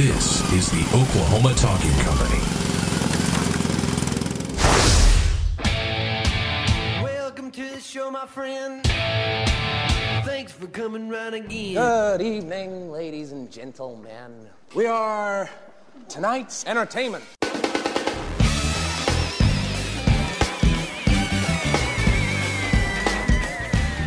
This is the Oklahoma Talking Company. Welcome to the show, my friend. Thanks for coming round again. Good evening, ladies and gentlemen. We are tonight's entertainment.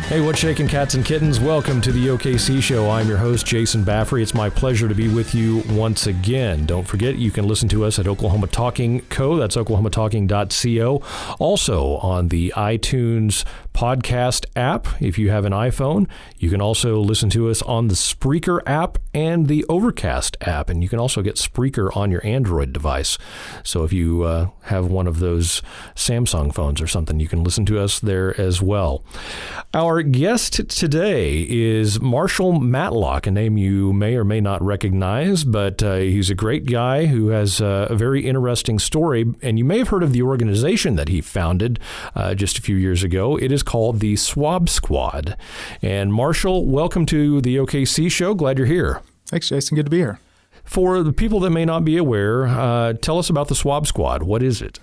Hey, what's shaking, cats and kittens? Welcome to the OKC Show. I'm your host, Jason Baffrey. It's my pleasure to be with you once again. Don't forget, you can listen to us at Oklahoma Talking Co. That's oklahomatalking.co. Also on the iTunes podcast app. If you have an iPhone, you can also listen to us on the Spreaker app and the Overcast app. And you can also get Spreaker on your Android device. So if you uh, have one of those Samsung phones or something, you can listen to us there as well. Our guest today is Marshall Matlock, a name you may or may not recognize, but uh, he's a great guy who has uh, a very interesting story. And you may have heard of the organization that he founded uh, just a few years ago. It is called the Swab Squad. And Marshall, welcome to the OKC show. Glad you're here. Thanks, Jason. Good to be here. For the people that may not be aware, uh, tell us about the Swab Squad. What is it?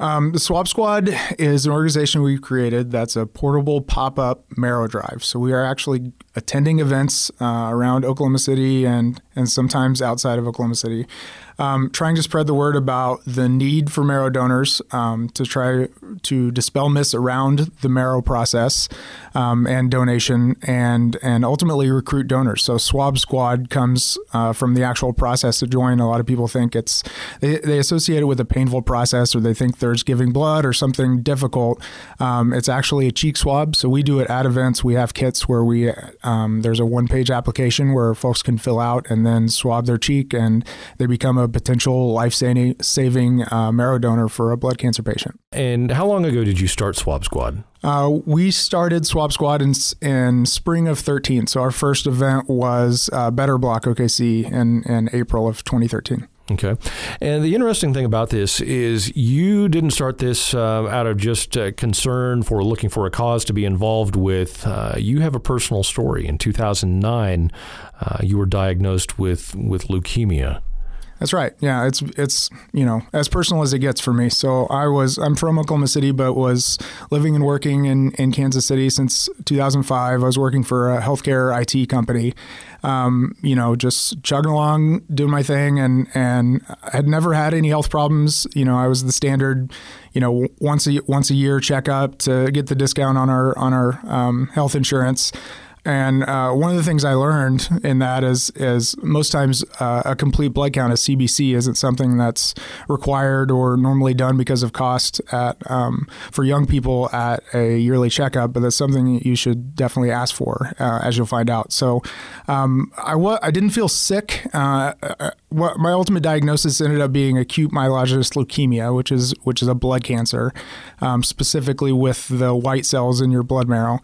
Um, the Swab Squad is an organization we've created that's a portable pop up marrow drive. So we are actually attending events uh, around Oklahoma City and, and sometimes outside of Oklahoma City um, trying to spread the word about the need for marrow donors um, to try to dispel myths around the marrow process um, and donation, and and ultimately recruit donors. So Swab Squad comes uh, from the actual process to join. A lot of people think it's they, they associate it with a painful process, or they think there's giving blood or something difficult. Um, it's actually a cheek swab. So we do it at events. We have kits where we um, there's a one page application where folks can fill out and then swab their cheek, and they become a potential life saving uh, marrow donor for a blood cancer patient. And how long ago did you start Swab Squad? Uh, we started Swab Squad in, in spring of 13. So our first event was uh, Better Block OKC in, in April of 2013. Okay. And the interesting thing about this is you didn't start this uh, out of just uh, concern for looking for a cause to be involved with. Uh, you have a personal story. In 2009, uh, you were diagnosed with, with leukemia. That's right. Yeah, it's it's you know as personal as it gets for me. So I was I'm from Oklahoma City, but was living and working in in Kansas City since 2005. I was working for a healthcare IT company. Um, you know, just chugging along, doing my thing, and and I had never had any health problems. You know, I was the standard, you know, once a once a year checkup to get the discount on our on our um, health insurance. And uh, one of the things I learned in that is is most times uh, a complete blood count, a CBC, isn't something that's required or normally done because of cost at um, for young people at a yearly checkup, but that's something you should definitely ask for, uh, as you'll find out. So um, I didn't feel sick. Uh, uh, what my ultimate diagnosis ended up being acute myelogenous leukemia, which is which is a blood cancer, um, specifically with the white cells in your blood marrow.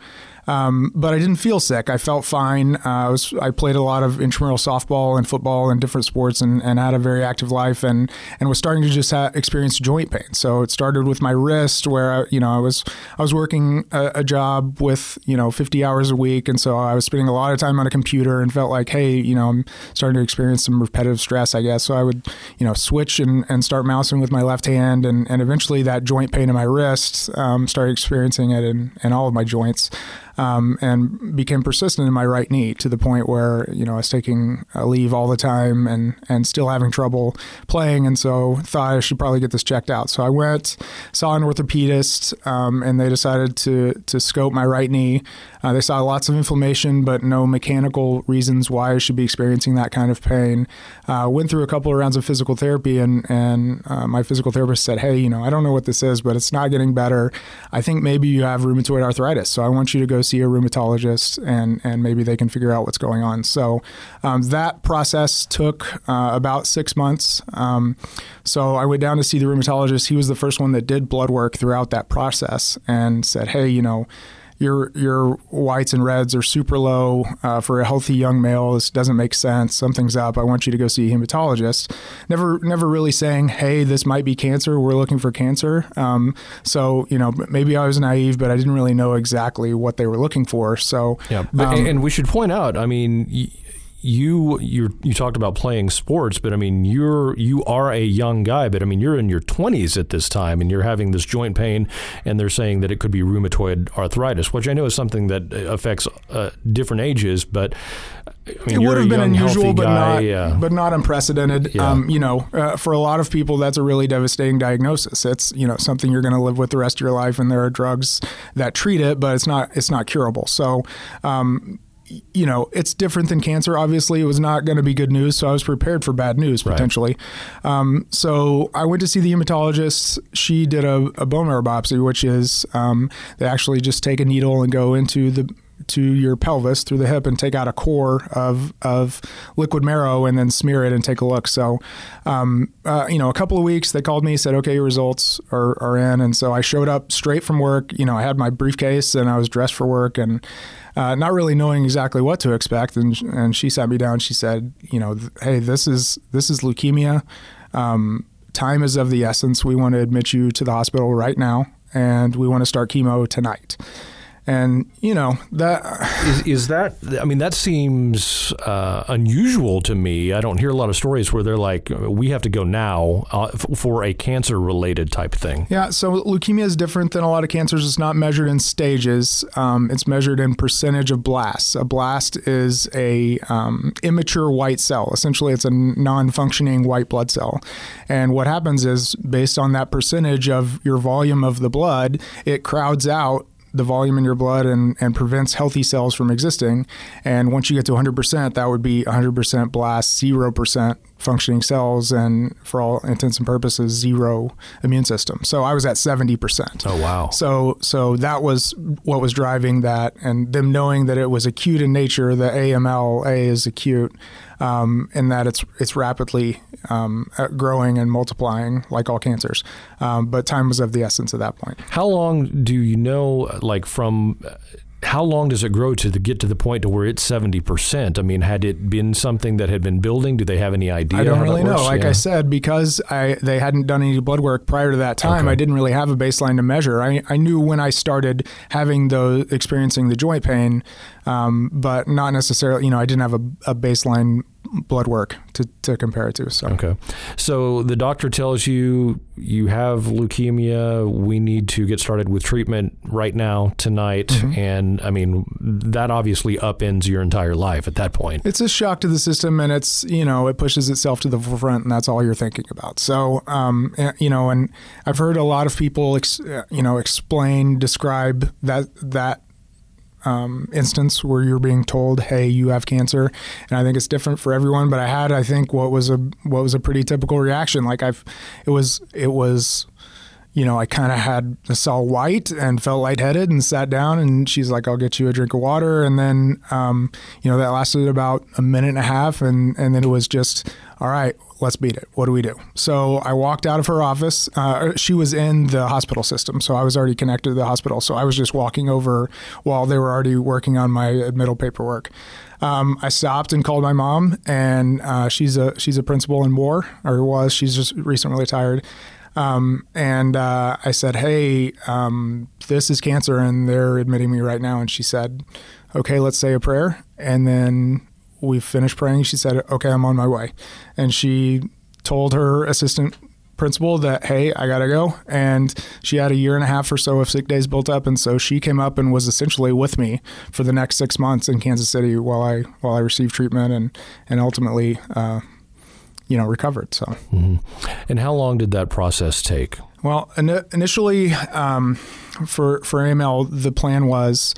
Um, but I didn't feel sick. I felt fine. Uh, I was I played a lot of intramural softball and football and different sports and, and had a very active life and and was starting to just ha- experience joint pain. So it started with my wrist where I, you know I was I was working a, a job with you know 50 hours a week and so I was spending a lot of time on a computer and felt like hey you know I'm starting to experience some repetitive stress I guess. So I would you know switch and, and start mousing with my left hand and, and eventually that joint pain in my wrist um, started experiencing it in, in all of my joints um, and became persistent in my right knee to the point where you know I was taking a leave all the time and and still having trouble playing, and so thought I should probably get this checked out. So I went, saw an orthopedist, um, and they decided to to scope my right knee. Uh, they saw lots of inflammation, but no mechanical reasons why I should be experiencing that kind of pain. Uh, went through a couple of rounds of physical therapy, and and uh, my physical therapist said, "Hey, you know, I don't know what this is, but it's not getting better. I think maybe you have rheumatoid arthritis. So I want you to go see a rheumatologist, and and maybe they can figure out what's going on." So um, that process took uh, about six months. Um, so I went down to see the rheumatologist. He was the first one that did blood work throughout that process, and said, "Hey, you know." Your your whites and reds are super low uh, for a healthy young male. This doesn't make sense. Something's up. I want you to go see a hematologist. Never never really saying, hey, this might be cancer. We're looking for cancer. Um, so you know maybe I was naive, but I didn't really know exactly what they were looking for. So yeah, but, um, and we should point out. I mean. You you you talked about playing sports, but I mean you're you are a young guy, but I mean you're in your 20s at this time, and you're having this joint pain, and they're saying that it could be rheumatoid arthritis, which I know is something that affects uh, different ages, but. I mean, it would have been young, unusual, but guy, not, yeah. but not unprecedented. Yeah. Um, you know, uh, for a lot of people, that's a really devastating diagnosis. It's you know something you're going to live with the rest of your life, and there are drugs that treat it, but it's not it's not curable. So. Um, you know, it's different than cancer. Obviously, it was not going to be good news, so I was prepared for bad news potentially. Um, so I went to see the hematologist. She did a, a bone marrow biopsy, which is um, they actually just take a needle and go into the to your pelvis through the hip and take out a core of of liquid marrow and then smear it and take a look. So, um, uh, you know, a couple of weeks they called me, said, "Okay, your results are, are in," and so I showed up straight from work. You know, I had my briefcase and I was dressed for work and. Uh, not really knowing exactly what to expect, and and she sat me down. She said, "You know, hey, this is this is leukemia. Um, time is of the essence. We want to admit you to the hospital right now, and we want to start chemo tonight." And you know that Is, is that? I mean, that seems uh, unusual to me. I don't hear a lot of stories where they're like, "We have to go now uh, f- for a cancer-related type thing." Yeah, so leukemia is different than a lot of cancers. It's not measured in stages. Um, it's measured in percentage of blasts. A blast is a um, immature white cell. Essentially, it's a non-functioning white blood cell. And what happens is, based on that percentage of your volume of the blood, it crowds out the volume in your blood and, and prevents healthy cells from existing. And once you get to 100%, that would be 100% blast, 0% functioning cells, and for all intents and purposes, zero immune system. So I was at 70%. Oh wow! So, so that was what was driving that, and them knowing that it was acute in nature. The AML A is acute, um, in that it's it's rapidly um, uh, growing and multiplying like all cancers. Um, but time was of the essence at that point. How long do you know, like from? How long does it grow to the, get to the point to where it's seventy percent? I mean, had it been something that had been building? Do they have any idea? I don't really know. Like Yeah. I said, because I they hadn't done any blood work prior to that time, Okay. I didn't really have a baseline to measure. I, I knew when I started having the experiencing the joint pain, um, but not necessarily. You know, I didn't have a, a baseline blood work to, to compare it to. So Okay. So the doctor tells you you have leukemia. We need to get started with treatment right now, tonight. Mm-hmm. And I mean, that obviously upends your entire life at that point. it's a shock to the system and it's you know it pushes itself to the forefront and that's all you're thinking about so um, eh, you know and i've heard a lot of people ex, eh, you know explain describe that that um, instance where you're being told hey you have cancer. And i think it's different for everyone but i had i think what was a what was a pretty typical reaction. Like i've it was it was you know, I kind of had I saw white and felt lightheaded and sat down and she's like, I'll get you a drink of water. And then, um, you know, that lasted about a minute and a half. And, and then it was just, all right, let's beat it. What do we do? So I walked out of her office. Uh, she was in the hospital system. So I was already connected to the hospital. So I was just walking over while they were already working on my admittal paperwork. Um, I stopped and called my mom, and uh, she's a she's a principal in Moore, or was. She's just recently retired. Um, and uh, I said, "Hey, um, this is cancer, and they're admitting me right now." And she said, "Okay, let's say a prayer." And then we finished praying. She said, "Okay, I'm on my way." And she told her assistant principal that, "Hey, I gotta go." And she had a year and a half or so of sick days built up, and so she came up and was essentially with me for the next six months in Kansas City while I while I received treatment and and ultimately. Uh, you know, recovered. So, And how long did that process take? well, in, initially um, for for AML, the plan was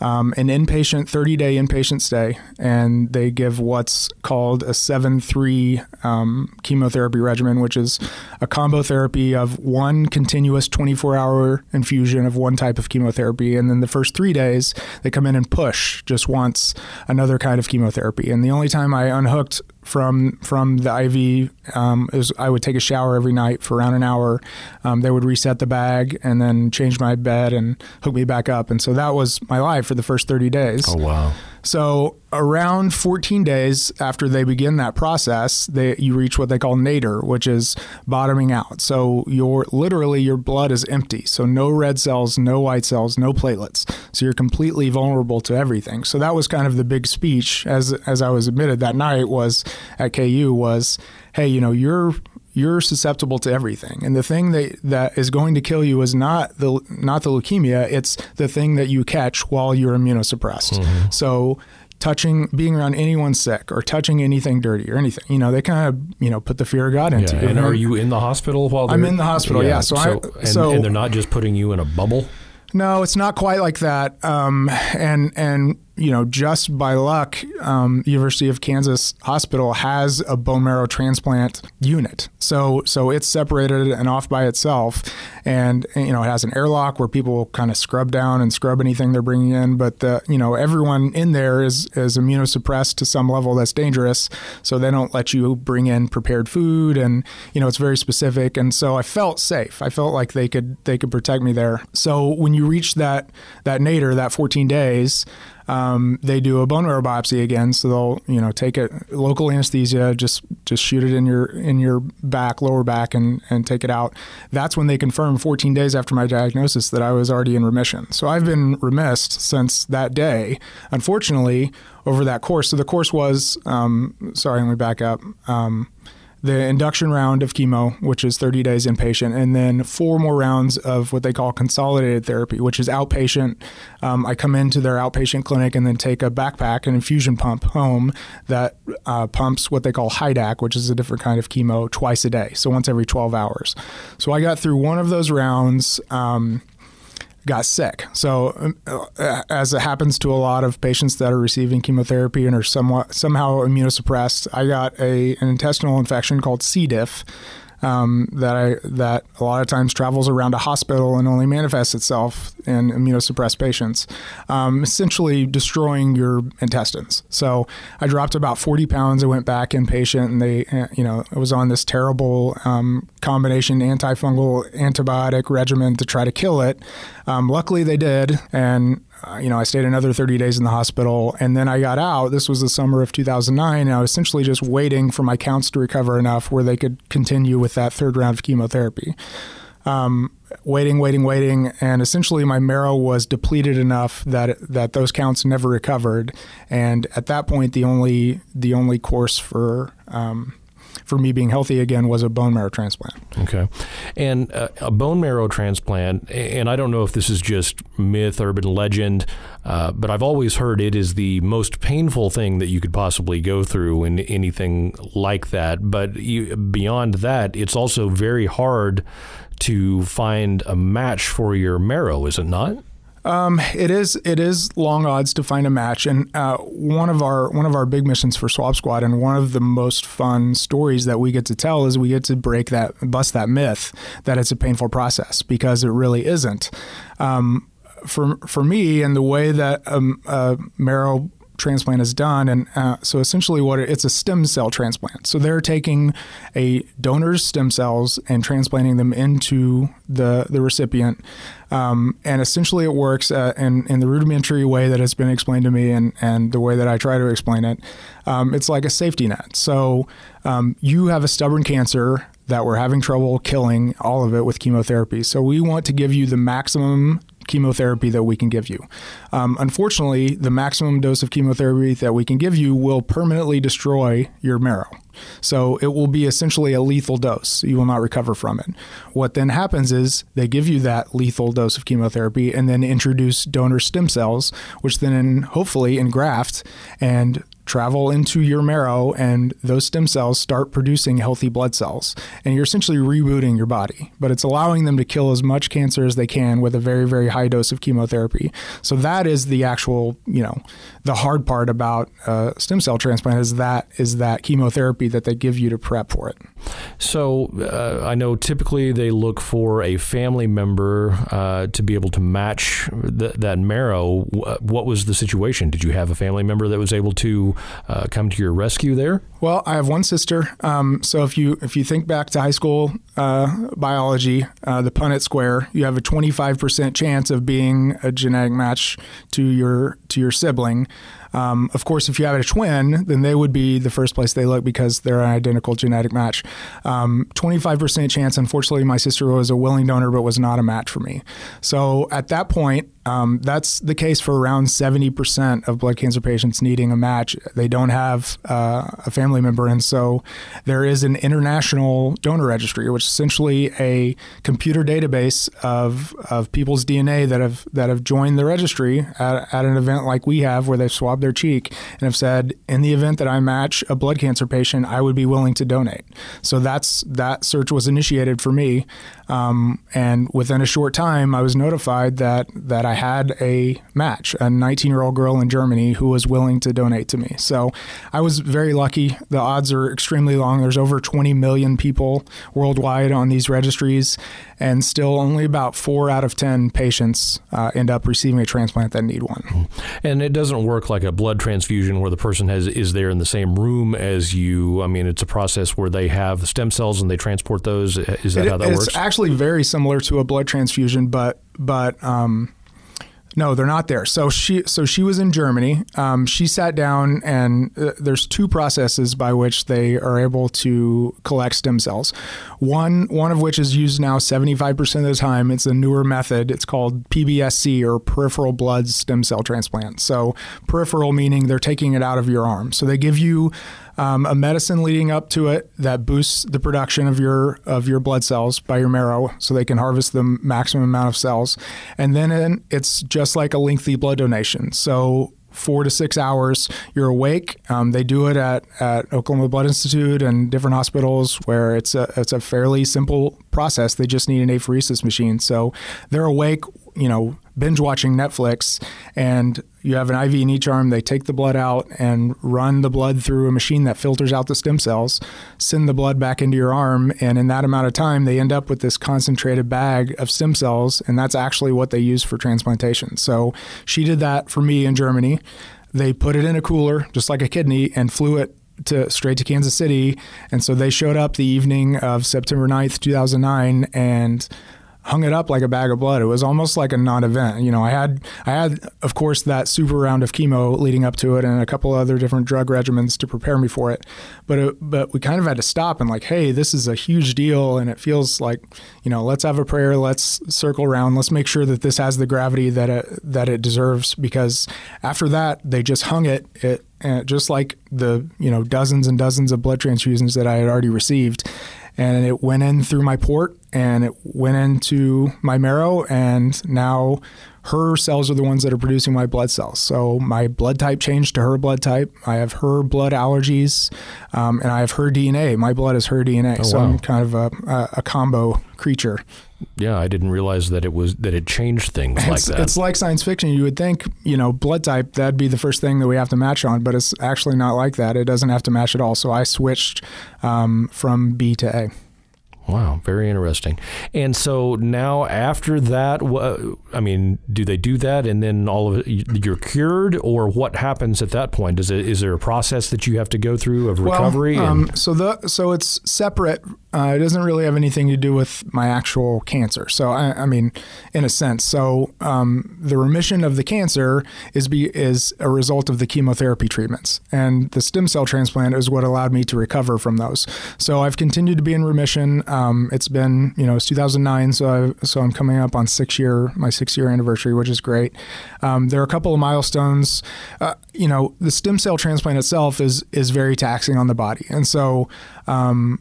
um, an inpatient, 30 day inpatient stay, and they give what's called a 7 3 um, chemotherapy regimen, which is a combo therapy of one continuous 24 hour infusion of one type of chemotherapy. And then the first three days, they come in and push just once another kind of chemotherapy. And the only time I unhooked from from the IV um, is I would take a shower every night for around an hour. Um, they would reset the bag and then change my bed and hook me back up. And so that was my life for the first 30 days. Oh wow! So around 14 days after they begin that process, they you reach what they call nadir, which is bottoming out. So your literally your blood is empty. So no red cells, no white cells, no platelets. So you're completely vulnerable to everything. So that was kind of the big speech as as I was admitted that night was at KU was, hey, you know, you're you're susceptible to everything. And the thing that, that is going to kill you is not the not the leukemia, it's the thing that you catch while you're immunosuppressed. Mm-hmm. So touching being around anyone sick or touching anything dirty or anything you know they kind of you know put the fear of god into yeah, you and are you in the hospital while i'm in the hospital yeah, yeah so, so, I, and, so and they're not just putting you in a bubble no, it's not quite like that. Um, and and you know, just by luck, um, University of Kansas Hospital has a bone marrow transplant unit. So so it's separated and off by itself, and you know it has an airlock where people kind of scrub down and scrub anything they're bringing in. But the you know everyone in there is is immunosuppressed to some level that's dangerous, so they don't let you bring in prepared food, and you know it's very specific. And so I felt safe. I felt like they could they could protect me there. So when you reach that that nadir, that 14 days um, they do a bone marrow biopsy again. So they'll you know take it local anesthesia, just just shoot it in your in your back, lower back, and and take it out. That's when they confirm 14 days after my diagnosis that I was already in remission. So I've been remissed since that day. Unfortunately, over that course. So the course was um, sorry, let me back up. Um, the induction round of chemo, which is 30 days inpatient, and then four more rounds of what they call consolidated therapy, which is outpatient. Um, I come into their outpatient clinic and then take a backpack, an infusion pump home that uh, pumps what they call HiDAC, which is a different kind of chemo, twice a day, so once every 12 hours. So I got through one of those rounds. Um, got sick. So, uh, as it happens to a lot of patients that are receiving chemotherapy and are somewhat somehow immunosuppressed, I got a an intestinal infection called C. diff um, that I that a lot of times travels around a hospital and only manifests itself in immunosuppressed patients, um, essentially destroying your intestines. So I dropped about 40 pounds. I went back inpatient, and they, uh, you know, I was on this terrible um, combination antifungal antibiotic regimen to try to kill it. Um, luckily, they did, and uh, you know, I stayed another 30 days in the hospital and then I got out. This was the summer of 2009. And I was essentially just waiting for my counts to recover enough where they could continue with that third round of chemotherapy. Um, waiting, waiting, waiting, and essentially my marrow was depleted enough that that those counts never recovered. And at that point, the only the only course for um, for me being healthy again was a bone marrow transplant. Okay. And uh, a bone marrow transplant, and I don't know if this is just myth, urban legend, uh, but I've always heard it is the most painful thing that you could possibly go through in anything like that. But you, beyond that, it's also very hard to find a match for your marrow, is it not? Um, it is it is long odds to find a match, and uh, one of our one of our big missions for Swab Squad, and one of the most fun stories that we get to tell is we get to break that bust that myth that it's a painful process because it really isn't. Um, for for me, and the way that um, uh, marrow transplant is done. And uh, so essentially, what it, it's a stem cell transplant. So they're taking a donor's stem cells and transplanting them into the the recipient. Um, and essentially, it works uh, in in the rudimentary way that has been explained to me, and and the way that I try to explain it. Um, it's like a safety net. So um, you have a stubborn cancer that we're having trouble killing all of it with chemotherapy. So we want to give you the maximum chemotherapy that we can give you. Um, unfortunately, the maximum dose of chemotherapy that we can give you will permanently destroy your marrow. So it will be essentially a lethal dose. You will not recover from it. What then happens is they give you that lethal dose of chemotherapy and then introduce donor stem cells, which then hopefully engraft and travel into your marrow and those stem cells start producing healthy blood cells. And you're essentially rebooting your body, but it's allowing them to kill as much cancer as they can with a very, very high dose of chemotherapy. So that is the actual, you know, the hard part about uh, stem cell transplant is that is that chemotherapy that they give you to prep for it. So uh, I know typically they look for a family member uh, to be able to match th- that marrow. What was the situation? Did you have a family member that was able to uh, come to your rescue there? Well, I have one sister. Um, so if you if you think back to high school uh, biology, uh, the Punnett square, you have a 25% chance of being a genetic match to your to your sibling. Um, of course, if you have a twin, then they would be the first place they look because they're an identical genetic match. Um, 25% chance, unfortunately, my sister was a willing donor but was not a match for me. So at that point, um, that's the case for around 70% of blood cancer patients needing a match. They don't have uh, a family member. And so there is an international donor registry, which is essentially a computer database of, of people's DNA that have, that have joined the registry at, at an event like we have, where they've swabbed their cheek and have said, in the event that I match a blood cancer patient, I would be willing to donate. So that's that search was initiated for me. Um, and within a short time, I was notified that, that I had a match, a 19 year old girl in Germany who was willing to donate to me. So I was very lucky. The odds are extremely long. There's over 20 million people worldwide on these registries, and still only about four out of 10 patients uh, end up receiving a transplant that need one. And it doesn't work like a blood transfusion where the person has is there in the same room as you. I mean, it's a process where they have stem cells and they transport those. Is that It- how that it's works? It's actually very similar to a blood transfusion, but but um, no, they're not there. So she so she was in Germany. Um, she sat down, and uh, there's two processes by which they are able to collect stem cells. One one of which is used now 75% of the time. It's a newer method. It's called PBSC or peripheral blood stem cell transplant. So peripheral meaning they're taking it out of your arm. So they give you um, a medicine leading up to it that boosts the production of your of your blood cells by your marrow, so they can harvest the maximum amount of cells, and then it's just like a lengthy blood donation. So four to six hours, you're awake. Um, they do it at, at Oklahoma Blood Institute and different hospitals where it's a it's a fairly simple process. They just need an apheresis machine, so they're awake. You know, binge watching Netflix, and you have an IV in each arm. They take the blood out and run the blood through a machine that filters out the stem cells, send the blood back into your arm, and in that amount of time, they end up with this concentrated bag of stem cells, and that's actually what they use for transplantation. So she did that for me in Germany. They put it in a cooler, just like a kidney, and flew it to straight to Kansas City. And so they showed up the evening of September 9th, 2009, and hung it up like a bag of blood. It was almost like a non-event. You know, I had I had of course that super round of chemo leading up to it and a couple other different drug regimens to prepare me for it. But it, but we kind of had to stop and like, hey, this is a huge deal and it feels like, you know, let's have a prayer, let's circle around, let's make sure that this has the gravity that it that it deserves because after that they just hung it it and just like the, you know, dozens and dozens of blood transfusions that I had already received and it went in through my port and it went into my marrow and now her cells are the ones that are producing my blood cells. So my blood type changed to her blood type. I have her blood allergies um, and i have her dna my blood is her dna so wow. i'm kind of a, a, a combo creature. Yeah, I didn't realize that it was that it changed things like it's, that. it's like science fiction. You would think you know blood type that'd be the first thing that we have to match on but it's actually not like that. It doesn't have to match at all. So i switched um, from b to a Wow, very interesting. And so now after that, I mean, do they do that and then all of it, you're cured, or what happens at that point? Is it is there a process that you have to go through of recovery? Well, and- um, so the so it's separate. Uh, it doesn't really have anything to do with my actual cancer. So I, I mean, in a sense, so um, the remission of the cancer is be is a result of the chemotherapy treatments, and the stem cell transplant is what allowed me to recover from those. So I've continued to be in remission. Um, it's been you know it's 2009, so I, so I'm coming up on six year my six year anniversary, which is great. Um, there are a couple of milestones. Uh, you know, the stem cell transplant itself is is very taxing on the body, and so. Um,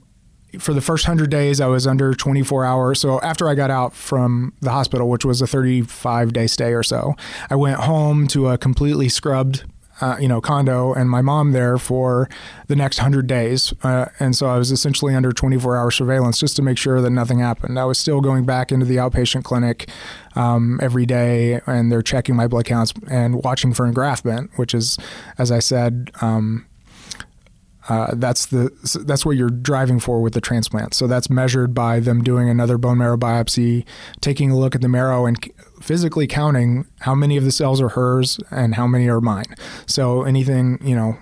for the first 100 days, I was under 24 hours. So after I got out from the hospital, which was a 35 day stay or so, I went home to a completely scrubbed. Uh, you know, condo and my mom there for the next hundred days, uh, and so I was essentially under 24-hour surveillance just to make sure that nothing happened. I was still going back into the outpatient clinic um, every day, and they're checking my blood counts and watching for engraftment, which is, as I said, um, uh, that's the that's what you're driving for with the transplant. So that's measured by them doing another bone marrow biopsy, taking a look at the marrow, and physically counting how many of the cells are hers and how many are mine. So anything you know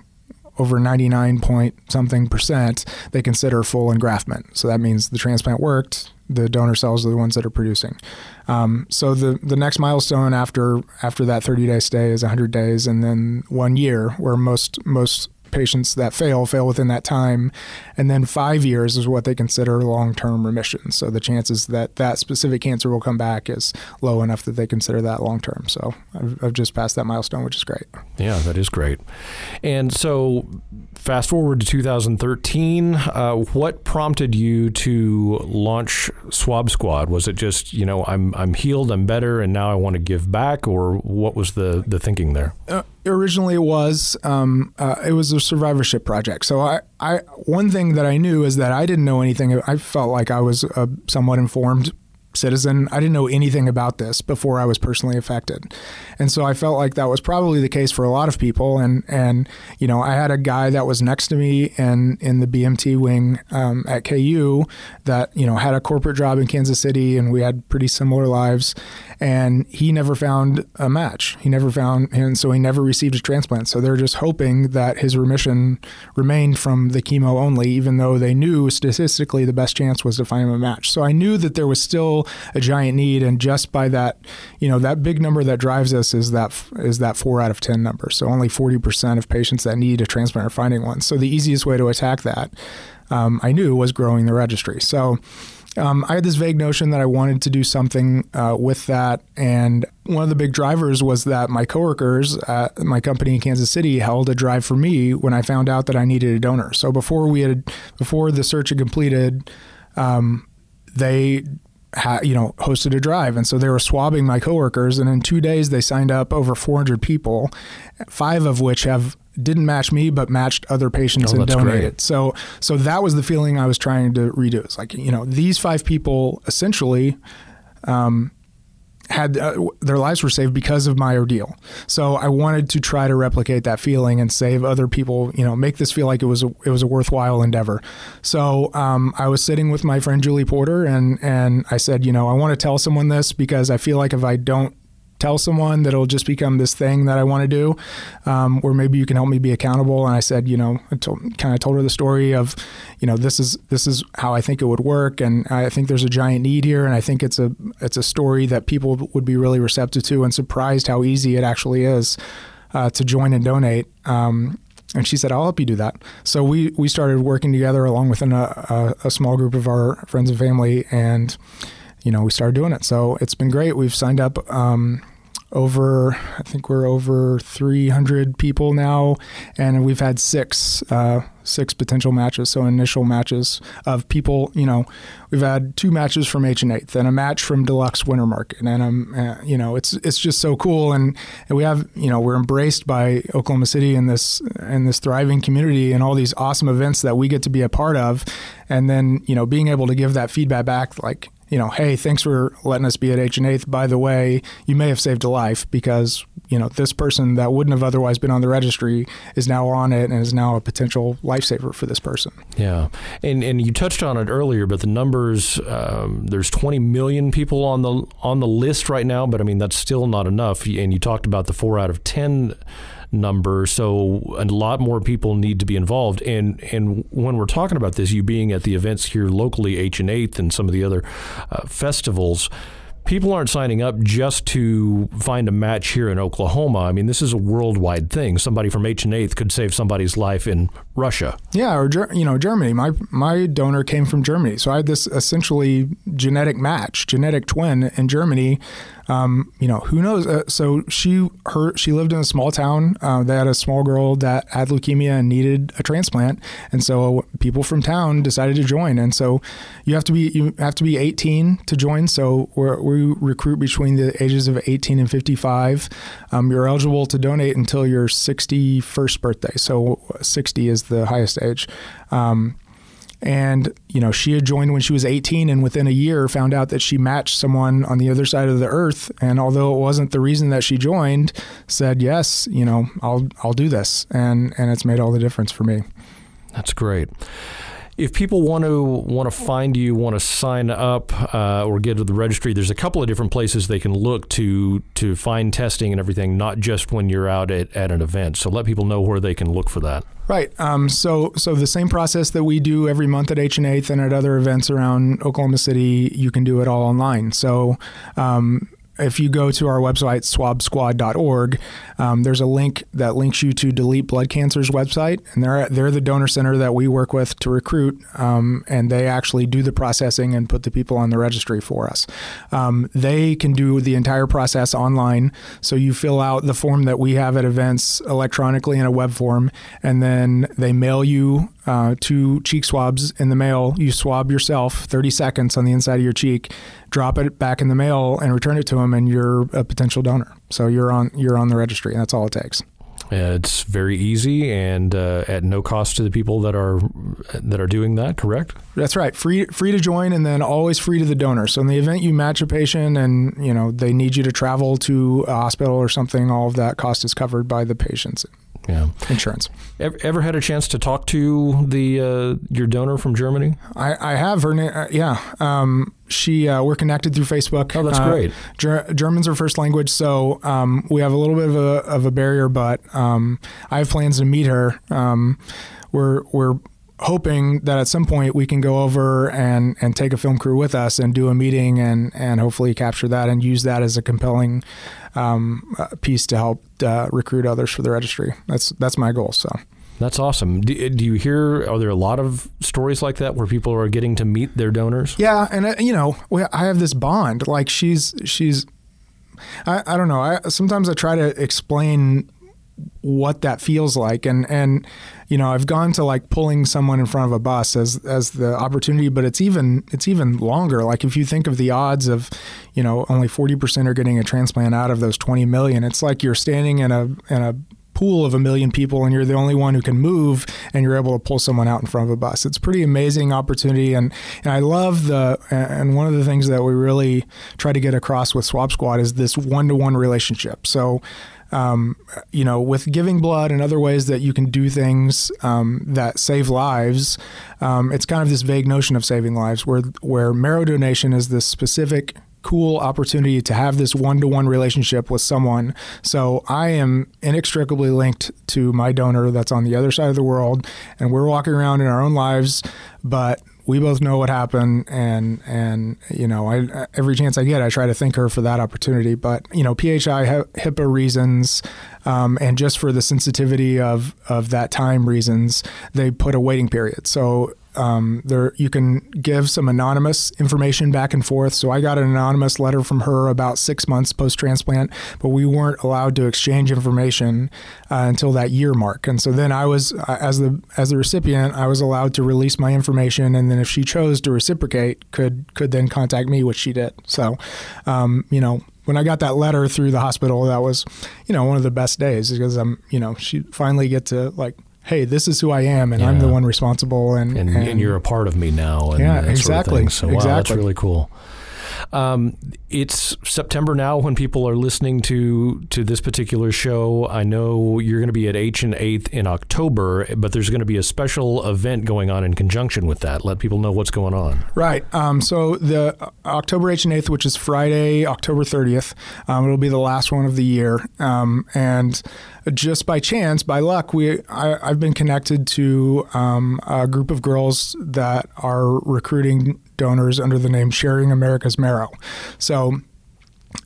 over 99 point something percent, they consider full engraftment. So that means the transplant worked the donor cells are the ones that are producing. Um, so the the next milestone after after that 30 day stay is 100 days, and then one year, where most most patients that fail fail within that time, and then five years is what they consider long term remission. So the chances that that specific cancer will come back is low enough that they consider that long term. So I've, I've just passed that milestone, which is great. Yeah, that is great. And so fast forward to 2013, uh, what prompted you to launch Swab Squad? Was it just you know I'm I'm healed, I'm better, and now I want to give back, or what was the the thinking there? Uh, originally, it was um, uh, it was a survivorship project. So I, I one thing that I knew is that I didn't know anything. I felt like I was a somewhat informed citizen. I didn't know anything about this before I was personally affected. And so I felt like that was probably the case for a lot of people. And, and you know, I had a guy that was next to me and in the BMT wing um, at KU that, you know, had a corporate job in Kansas City and we had pretty similar lives. And he never found a match. He never found, and so he never received a transplant. So they're just hoping that his remission remained from the chemo only, even though they knew statistically the best chance was to find him a match. So I knew that there was still a giant need, and just by that, you know, that big number that drives us is that is that four out of ten number. So only forty percent of patients that need a transplant are finding one. So the easiest way to attack that, um, I knew, was growing the registry. So. Um, I had this vague notion that I wanted to do something uh, with that, and one of the big drivers was that my coworkers at my company in Kansas City held a drive for me when I found out that I needed a donor. So before we had, before the search had completed, um, they ha, you know, hosted a drive. And so they were swabbing my coworkers. And in two days, they signed up over 400 people, five of which have didn't match me, but matched other patients oh, and donated. Great. So, so that was the feeling I was trying to redo. It's like, you know, these five people essentially, um, had uh, their lives were saved because of my ordeal. So I wanted to try to replicate that feeling and save other people. You know, make this feel like it was a, it was a worthwhile endeavor. So um, I was sitting with my friend Julie Porter, and and I said, you know, I want to tell someone this because I feel like if I don't tell someone that it'll just become this thing that I want to do, um, or maybe you can help me be accountable. And I said, you know, I told, kind of told her the story of, you know, this is this is how I think it would work, and I think there's a giant need here, and I think it's a it's a story that people would be really receptive to, and surprised how easy it actually is uh, to join and donate. Um, and she said, "I'll help you do that." So we we started working together along with an, a, a small group of our friends and family, and you know, we started doing it. So it's been great. We've signed up um, over, I think we're over 300 people now, and we've had six uh, six potential matches. So initial matches of people. You know, we've had two matches from H and Eighth, and a match from Deluxe Winter Market, and um, uh, you know, it's it's just so cool, and, and we have you know we're embraced by Oklahoma City in this in this thriving community and all these awesome events that we get to be a part of, and then you know being able to give that feedback back like you know, hey, thanks for letting us be at H and Eighth. By the way, you may have saved a life because you know this person that wouldn't have otherwise been on the registry is now on it and is now a potential lifesaver for this person. Yeah, and and you touched on it earlier, but the numbers um, there's 20 million people on the on the list right now, but I mean that's still not enough. And you talked about the four out of ten number. So a lot more people need to be involved. And and when we're talking about this, you being at the events here locally, H and Eighth, and some of the other uh, festivals people aren't signing up just to find a match here in Oklahoma. I mean, this is a worldwide thing. Somebody from H and Eighth could save somebody's life in Russia. Yeah, or you know, Germany. My my donor came from Germany, so I had this essentially genetic match, genetic twin in Germany. Um, you know, who knows? Uh, so she her she lived in a small town. Uh, they had a small girl that had leukemia and needed a transplant, and so people from town decided to join. And so you have to be you have to be 18 to join. So we recruit between the ages of 18 and 55. Um, you're eligible to donate until your 61st birthday. So 60 is the highest age. Um, and you know she had joined when she was 18 and within a year found out that she matched someone on the other side of the earth. And although it wasn't the reason that she joined said yes you know I'll I'll do this. And and it's made all the difference for me. That's great If people want to want to find you, want to sign up uh, or get to the registry, there's a couple of different places they can look to to find testing and everything, not just when you're out at, at an event. So let people know where they can look for that. Right. Um, so, so the same process that we do every month at H and Eighth and at other events around Oklahoma City, you can do it all online. So, um, if you go to our website, swabsquad.org, um, there's a link that links you to Delete Blood Cancer's website, and they're they're the donor center that we work with to recruit, um, and they actually do the processing and put the people on the registry for us. Um, they can do the entire process online, so you fill out the form that we have at events electronically in a web form, and then they mail you uh, two cheek swabs in the mail. You swab yourself 30 seconds on the inside of your cheek, drop it back in the mail, and return it to them, and you're a potential donor. So you're on you're on the registry. And that's all it takes. It's very easy and uh, at no cost to the people that are that are doing that. Correct? That's right. Free free to join, and then always free to the donor. So in the event you match a patient, and you know they need you to travel to a hospital or something, all of that cost is covered by the patients Yeah. insurance. Ever, ever had a chance to talk to the uh, your donor from Germany? I, I have her name. Uh, yeah. Um, she uh, we're connected through Facebook. Oh, that's Uh, great. Ger- German's her first language, so um, we have a little bit of a, of a barrier, but um, I have plans to meet her. Um, we're we're hoping that at some point we can go over and, and take a film crew with us and do a meeting and, and hopefully capture that and use that as a compelling um, uh, piece to help uh, recruit others for the registry. That's that's my goal. So. That's awesome. Do, do you hear? Are there a lot of stories like that where people are getting to meet their donors? Yeah, and uh, you know, we, I have this bond. Like she's she's, I, I don't know. I sometimes I try to explain what that feels like, and and you know, I've gone to like pulling someone in front of a bus as as the opportunity, but it's even it's even longer. Like if you think of the odds of, you know, only forty percent are getting a transplant out of those twenty million. It's like you're standing in a in a pool of a million people and you're the only one who can move and you're able to pull someone out in front of a bus. It's a pretty amazing opportunity and, and I love the and one of the things that we really try to get across with Swab Squad is this one-to-one relationship. So um, you know, with giving blood and other ways that you can do things um, that save lives, um, it's kind of this vague notion of saving lives, where where marrow donation is this specific cool opportunity to have this one-to-one relationship with someone. So I am inextricably linked to my donor that's on the other side of the world, and we're walking around in our own lives, but we both know what happened and and you know I every chance I get I try to thank her for that opportunity. But you know PHI HIPAA reasons um, and just for the sensitivity of of that time reasons they put a waiting period. So um, there you can give some anonymous information back and forth. So I got an anonymous letter from her about six months post transplant, but we weren't allowed to exchange information uh, until that year mark. And so then I was, uh, as the as the recipient, I was allowed to release my information, and then if she chose to reciprocate, could could then contact me, which she did. So, um, you know, when I got that letter through the hospital, that was, you know, one of the best days because I'm, you know, she finally get to like hey, this is who I am, and I'm the one responsible, and And, and, you're a part of me now. And Yeah, that sort of exactly. So wow, that's really cool. Um, it's September now when people are listening to to this particular show. I know you're going to be at H and Eighth in October, but there's going to be a special event going on in conjunction with that. Let people know what's going on. Right. Um, so the uh, October 8th and 8th, which is Friday, October 30th, um, it'll be the last one of the year. Um, and just by chance, by luck, we I, I've been connected to um, a group of girls that are recruiting donors under the name Sharing America's Marrow. So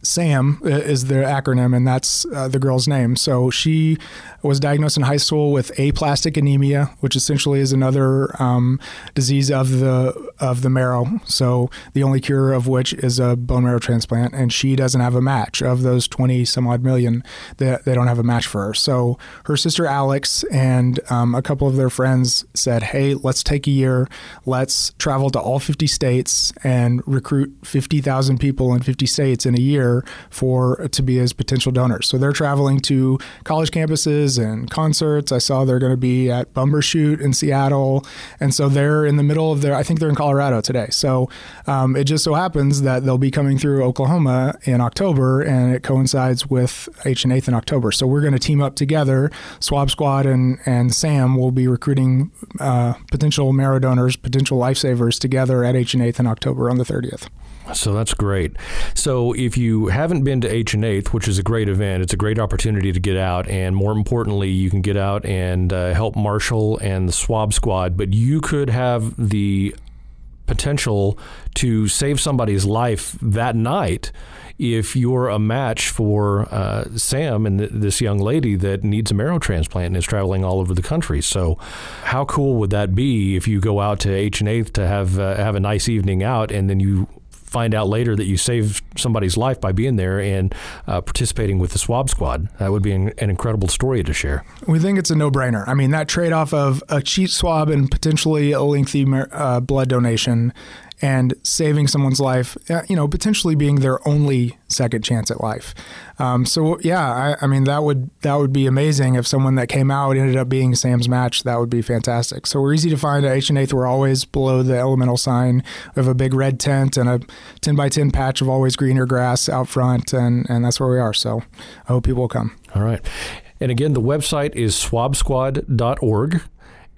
SAM is the acronym, and that's uh, the girl's name. So she was diagnosed in high school with aplastic anemia, which essentially is another um, disease of the of the marrow. So the only cure of which is a bone marrow transplant, and she doesn't have a match. Of those twenty some odd million, they, they don't have a match for her. So her sister Alex and um, a couple of their friends said, "Hey, let's take a year. Let's travel to all fifty states and recruit fifty thousand people in fifty states in a year." There for to be as potential donors. So they're traveling to college campuses and concerts. I saw they're going to be at Bumbershoot in Seattle, and so they're in the middle of their. I think they're in Colorado today. So um, it just so happens that they'll be coming through Oklahoma in October, and it coincides with H and Eighth in October. So we're going to team up together. Swab Squad and and Sam will be recruiting uh, potential marrow donors, potential lifesavers together at H and Eighth in October on the 30th. So that's great. So if you haven't been to H and Eighth, which is a great event, it's a great opportunity to get out, and more importantly, you can get out and uh, help Marshall and the Swab Squad. But you could have the potential to save somebody's life that night if you're a match for uh, Sam and th- this young lady that needs a marrow transplant and is traveling all over the country. So, how cool would that be if you go out to H and Eighth to have uh, have a nice evening out, and then you find out later that you saved somebody's life by being there and uh, participating with the swab squad. That would be an, an, incredible story to share. We think it's a no brainer. I mean, that trade off of a cheap swab and potentially a lengthy uh, blood donation and saving someone's life, uh, you know, potentially being their only second chance at life. Um, so yeah, I, I, mean that would that would be amazing if someone that came out ended up being Sam's match. That would be fantastic. So we're easy to find at H and Eighth. We're always below the elemental sign. We have a big red tent and a ten by ten patch of always greener grass out front, and and that's where we are. So I hope people will come. All right. And again, the website is swabsquad.org.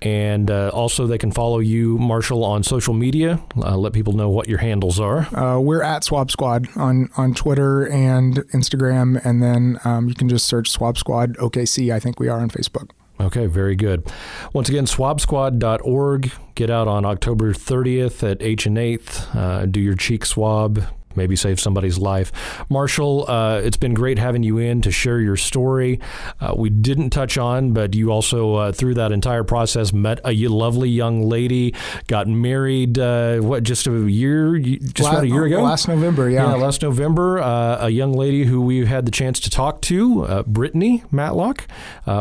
And uh, also, they can follow you, Marshall, on social media. Uh, let people know what your handles are. Uh, we're at Swab Squad on, on Twitter and Instagram. And then um, you can just search Swab Squad OKC. I think we are on Facebook. Okay, very good. Once again, swabsquad.org. Get out on October 30th at H and 8th. Uh, do your cheek swab maybe save somebody's life. Marshall, uh, it's been great having you in to share your story. Uh, we didn't touch on, but you also, uh, through that entire process, met a lovely young lady, got married, uh, what, just a year, just last, about a year ago? Last November, yeah. Yeah, last November. Uh, a young lady who we had the chance to talk to, uh, Brittany Matlock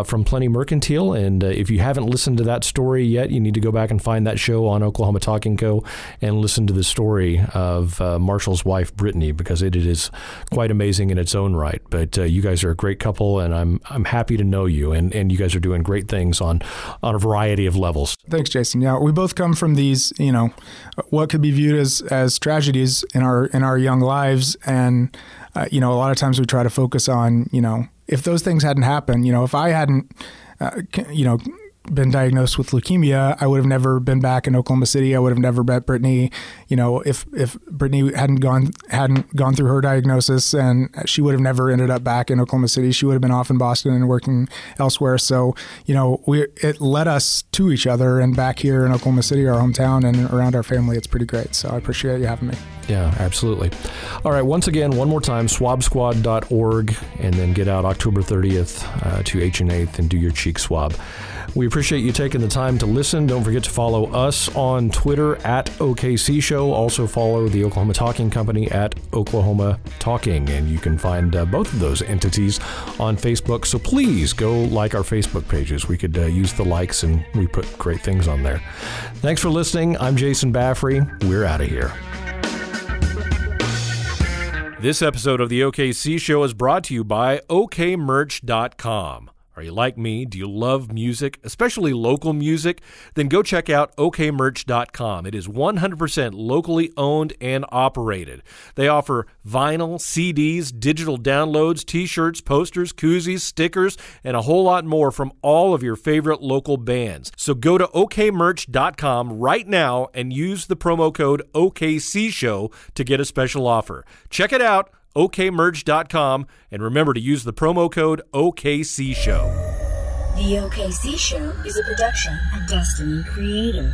from Plenty Mercantile. And if you haven't listened to that story yet, you need to go back and find that show on Oklahoma Talking Co. and listen to the story of Marshall's wife wife Brittany because it is quite amazing in its own right. But uh, you guys are a great couple, and I'm I'm happy to know you, and, and you guys are doing great things on on a variety of levels. Thanks, Jason. Yeah, we both come from these, you know, what could be viewed as as tragedies in our in our young lives, and uh, you know, a lot of times we try to focus on, you know, if those things hadn't happened, you know, if I hadn't, uh, you know, been diagnosed with leukemia, I would have never been back in Oklahoma City. I would have never met Brittany. You know, if if Brittany hadn't gone hadn't gone through her diagnosis, and she would have never ended up back in Oklahoma City. She would have been off in Boston and working elsewhere. So, you know, we it led us to each other, and back here in Oklahoma City, our hometown, and around our family, it's pretty great. So I appreciate you having me. Yeah, absolutely. All right, once again, one more time, swabsquad.org, and then get out October 30th uh, to H and 8th and do your cheek swab. We appreciate you taking the time to listen. Don't forget to follow us on Twitter at OKC Show. Also follow the Oklahoma Talking Company at Oklahoma Talking, and you can find uh, both of those entities on Facebook. So please go like our Facebook pages. We could uh, use the likes, and we put great things on there. Thanks for listening. I'm Jason Baffrey. We're out of here. This episode of the OKC Show is brought to you by OKMerch.com. Are you like me? Do you love music, especially local music? Then go check out okmerch.com. It is 100% locally owned and operated. They offer vinyl, CDs, digital downloads, t shirts, posters, koozies, stickers, and a whole lot more from all of your favorite local bands. So go to okmerch.com right now and use the promo code OKCShow to get a special offer. Check it out okmerch.com, and remember to use the promo code OKC Show. The OKC Show is a production of Destiny Creative.